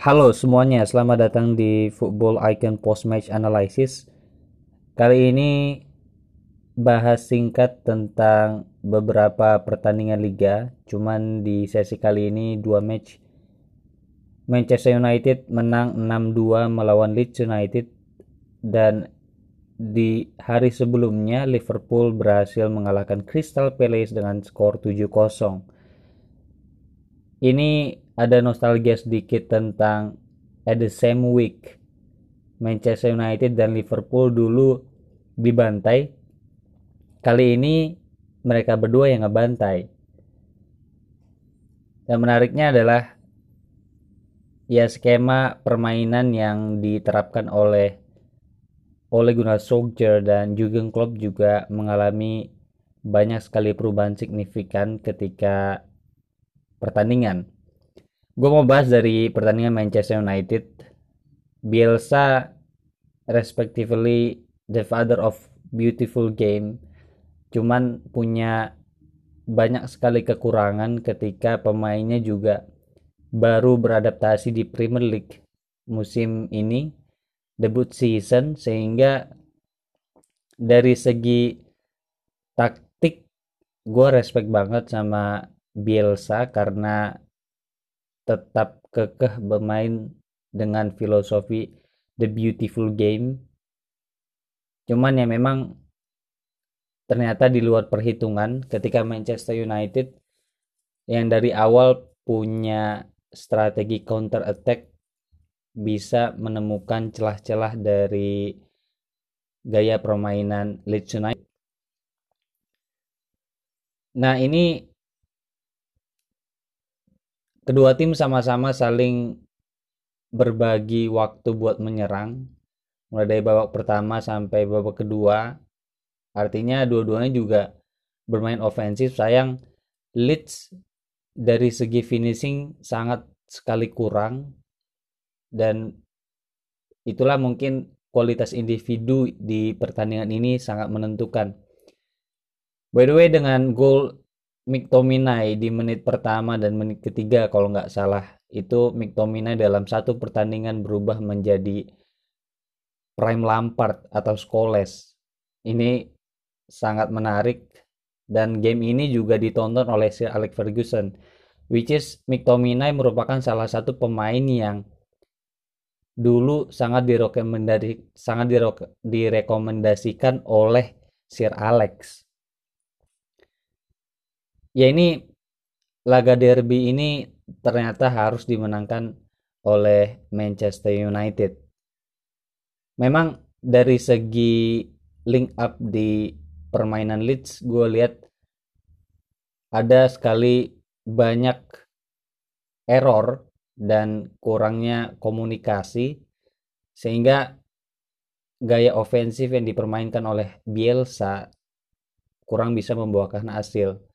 Halo semuanya, selamat datang di Football Icon Post Match Analysis. Kali ini bahas singkat tentang beberapa pertandingan liga. Cuman di sesi kali ini dua match. Manchester United menang 6-2 melawan Leeds United dan di hari sebelumnya Liverpool berhasil mengalahkan Crystal Palace dengan skor 7-0. Ini ada nostalgia sedikit tentang at the same week. Manchester United dan Liverpool dulu dibantai. Kali ini mereka berdua yang ngebantai. Dan menariknya adalah ya skema permainan yang diterapkan oleh oleh Gunnar Solskjaer dan Jurgen Klopp juga mengalami banyak sekali perubahan signifikan ketika pertandingan. Gue mau bahas dari pertandingan Manchester United. Bielsa respectively the father of beautiful game cuman punya banyak sekali kekurangan ketika pemainnya juga baru beradaptasi di Premier League musim ini debut season sehingga dari segi taktik gue respect banget sama Bielsa karena tetap kekeh bermain dengan filosofi the beautiful game cuman ya memang ternyata di luar perhitungan ketika Manchester United yang dari awal punya strategi counter attack bisa menemukan celah-celah dari gaya permainan Leeds United. Nah ini kedua tim sama-sama saling berbagi waktu buat menyerang. Mulai dari babak pertama sampai babak kedua. Artinya dua-duanya juga bermain ofensif. Sayang Leeds dari segi finishing sangat sekali kurang. Dan itulah mungkin kualitas individu di pertandingan ini sangat menentukan. By the way dengan gol McTominay di menit pertama dan menit ketiga kalau nggak salah. Itu McTominay dalam satu pertandingan berubah menjadi prime Lampard atau Scholes. Ini sangat menarik dan game ini juga ditonton oleh Sir Alex Ferguson which is McTominay merupakan salah satu pemain yang dulu sangat sangat direkomendasikan oleh Sir Alex ya ini laga derby ini ternyata harus dimenangkan oleh Manchester United. Memang dari segi link up di permainan Leeds gue lihat ada sekali banyak error dan kurangnya komunikasi sehingga gaya ofensif yang dipermainkan oleh Bielsa kurang bisa membuahkan hasil.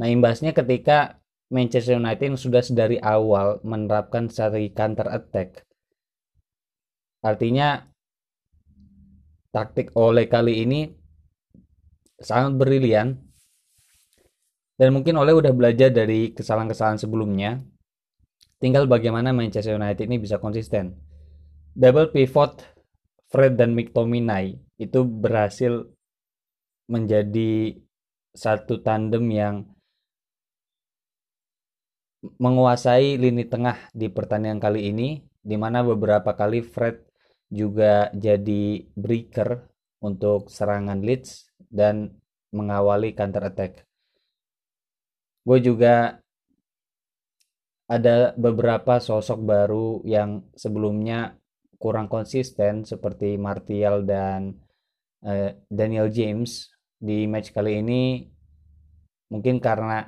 Nah, imbasnya ketika Manchester United yang sudah dari awal menerapkan strategi counter attack. Artinya taktik oleh kali ini sangat brilian dan mungkin oleh udah belajar dari kesalahan-kesalahan sebelumnya. Tinggal bagaimana Manchester United ini bisa konsisten. Double pivot Fred dan McTominay itu berhasil menjadi satu tandem yang menguasai lini tengah di pertandingan kali ini di mana beberapa kali Fred juga jadi breaker untuk serangan Leeds dan mengawali counter attack. Gue juga ada beberapa sosok baru yang sebelumnya kurang konsisten seperti Martial dan uh, Daniel James di match kali ini mungkin karena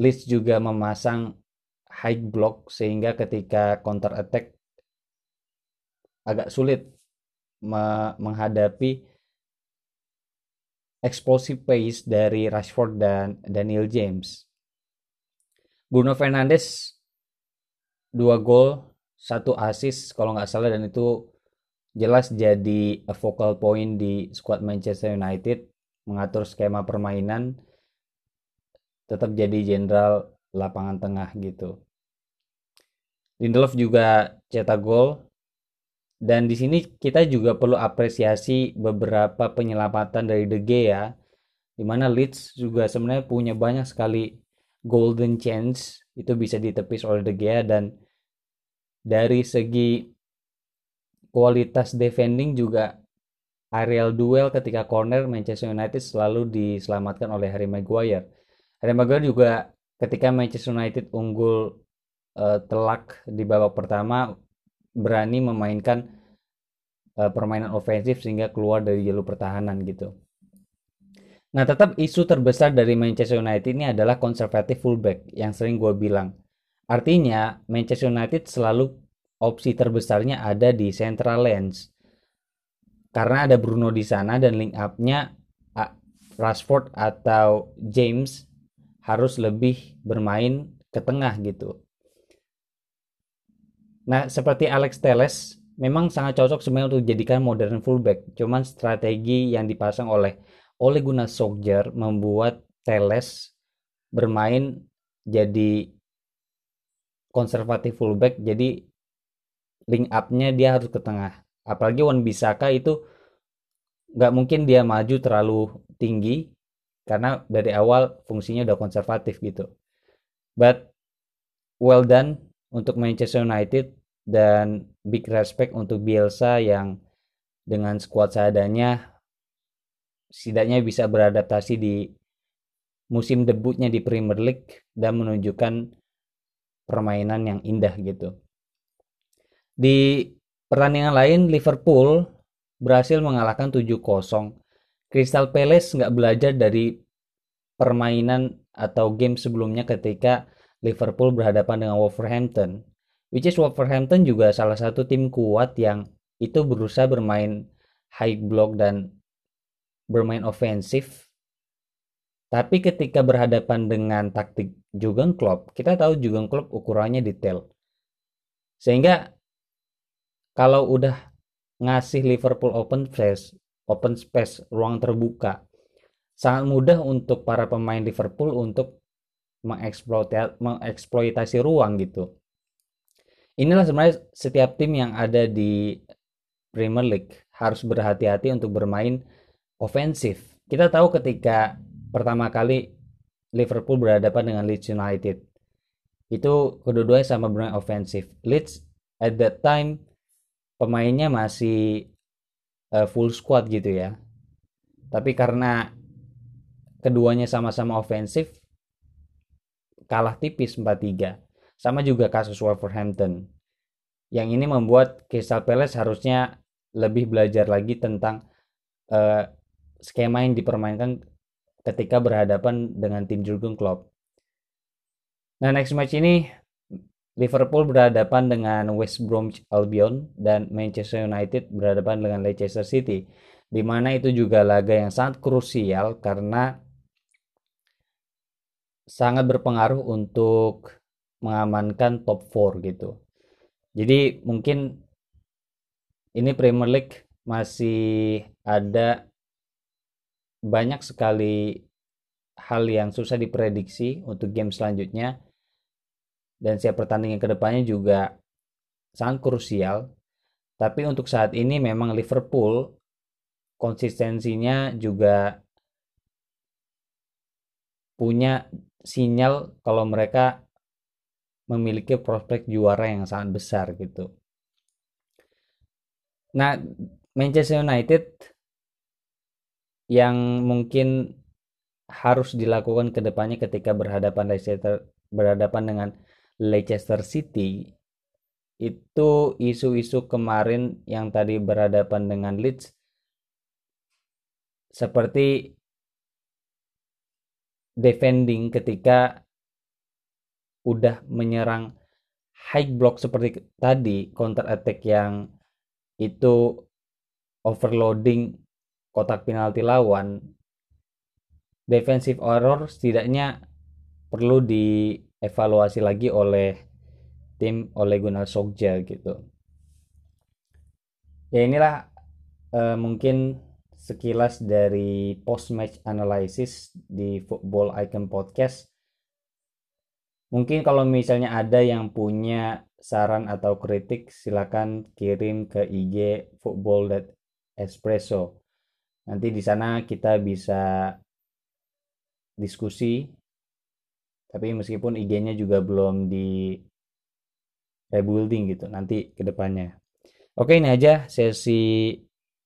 Leeds juga memasang high block sehingga ketika counter attack agak sulit me menghadapi explosive pace dari Rashford dan Daniel James. Bruno Fernandes dua gol, satu assist kalau nggak salah dan itu jelas jadi a focal point di squad Manchester United mengatur skema permainan tetap jadi jenderal lapangan tengah gitu. Lindelof juga cetak gol dan di sini kita juga perlu apresiasi beberapa penyelamatan dari De Gea di mana Leeds juga sebenarnya punya banyak sekali golden chance itu bisa ditepis oleh De Gea dan dari segi kualitas defending juga aerial duel ketika corner Manchester United selalu diselamatkan oleh Harry Maguire. Maguire juga ketika Manchester United unggul uh, telak di babak pertama berani memainkan uh, permainan ofensif sehingga keluar dari jalur pertahanan gitu. Nah, tetap isu terbesar dari Manchester United ini adalah konservatif fullback yang sering gue bilang. Artinya, Manchester United selalu opsi terbesarnya ada di central lens. Karena ada Bruno di sana dan link up-nya Rashford atau James harus lebih bermain ke tengah gitu. Nah, seperti Alex Teles memang sangat cocok sebenarnya untuk dijadikan modern fullback. Cuman strategi yang dipasang oleh oleh Gunnar Solskjaer membuat Teles bermain jadi konservatif fullback jadi link up-nya dia harus ke tengah apalagi Wan Bisaka itu nggak mungkin dia maju terlalu tinggi karena dari awal fungsinya udah konservatif gitu but well done untuk Manchester United dan big respect untuk Bielsa yang dengan skuad seadanya setidaknya bisa beradaptasi di musim debutnya di Premier League dan menunjukkan permainan yang indah gitu. Di pertandingan lain Liverpool berhasil mengalahkan 7-0. Crystal Palace nggak belajar dari permainan atau game sebelumnya ketika Liverpool berhadapan dengan Wolverhampton. Which is Wolverhampton juga salah satu tim kuat yang itu berusaha bermain high block dan bermain ofensif tapi ketika berhadapan dengan taktik Jurgen Klopp, kita tahu Jurgen Klopp ukurannya detail. Sehingga kalau udah ngasih Liverpool open space, open space, ruang terbuka, sangat mudah untuk para pemain Liverpool untuk mengeksploitasi, ruang gitu. Inilah sebenarnya setiap tim yang ada di Premier League harus berhati-hati untuk bermain ofensif. Kita tahu ketika pertama kali Liverpool berhadapan dengan Leeds United. Itu kedua-duanya sama bermain ofensif. Leeds at that time pemainnya masih uh, full squad gitu ya. Tapi karena keduanya sama-sama ofensif kalah tipis 4-3. Sama juga kasus Wolverhampton. Yang ini membuat Crystal Palace harusnya lebih belajar lagi tentang uh, skema yang dipermainkan ketika berhadapan dengan tim Jurgen Klopp. Nah, next match ini Liverpool berhadapan dengan West Bromwich Albion dan Manchester United berhadapan dengan Leicester City. Di mana itu juga laga yang sangat krusial karena sangat berpengaruh untuk mengamankan top 4 gitu. Jadi mungkin ini Premier League masih ada banyak sekali hal yang susah diprediksi untuk game selanjutnya dan siap pertandingan ke depannya juga sangat krusial tapi untuk saat ini memang Liverpool konsistensinya juga punya sinyal kalau mereka memiliki prospek juara yang sangat besar gitu. Nah, Manchester United yang mungkin harus dilakukan ke depannya ketika berhadapan berhadapan dengan Leicester City itu isu-isu kemarin yang tadi berhadapan dengan Leeds seperti defending ketika udah menyerang high block seperti tadi counter attack yang itu overloading kotak penalti lawan. Defensive error setidaknya perlu dievaluasi lagi oleh tim oleh Gunnar Solskjaer gitu. Ya inilah uh, mungkin sekilas dari post match analysis di Football Icon Podcast. Mungkin kalau misalnya ada yang punya saran atau kritik silakan kirim ke IG football espresso. Nanti di sana kita bisa diskusi tapi meskipun IG-nya juga belum di rebuilding gitu nanti ke depannya oke ini aja sesi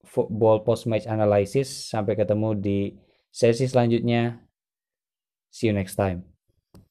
football post match analysis. Sampai ketemu di sesi selanjutnya. See you next time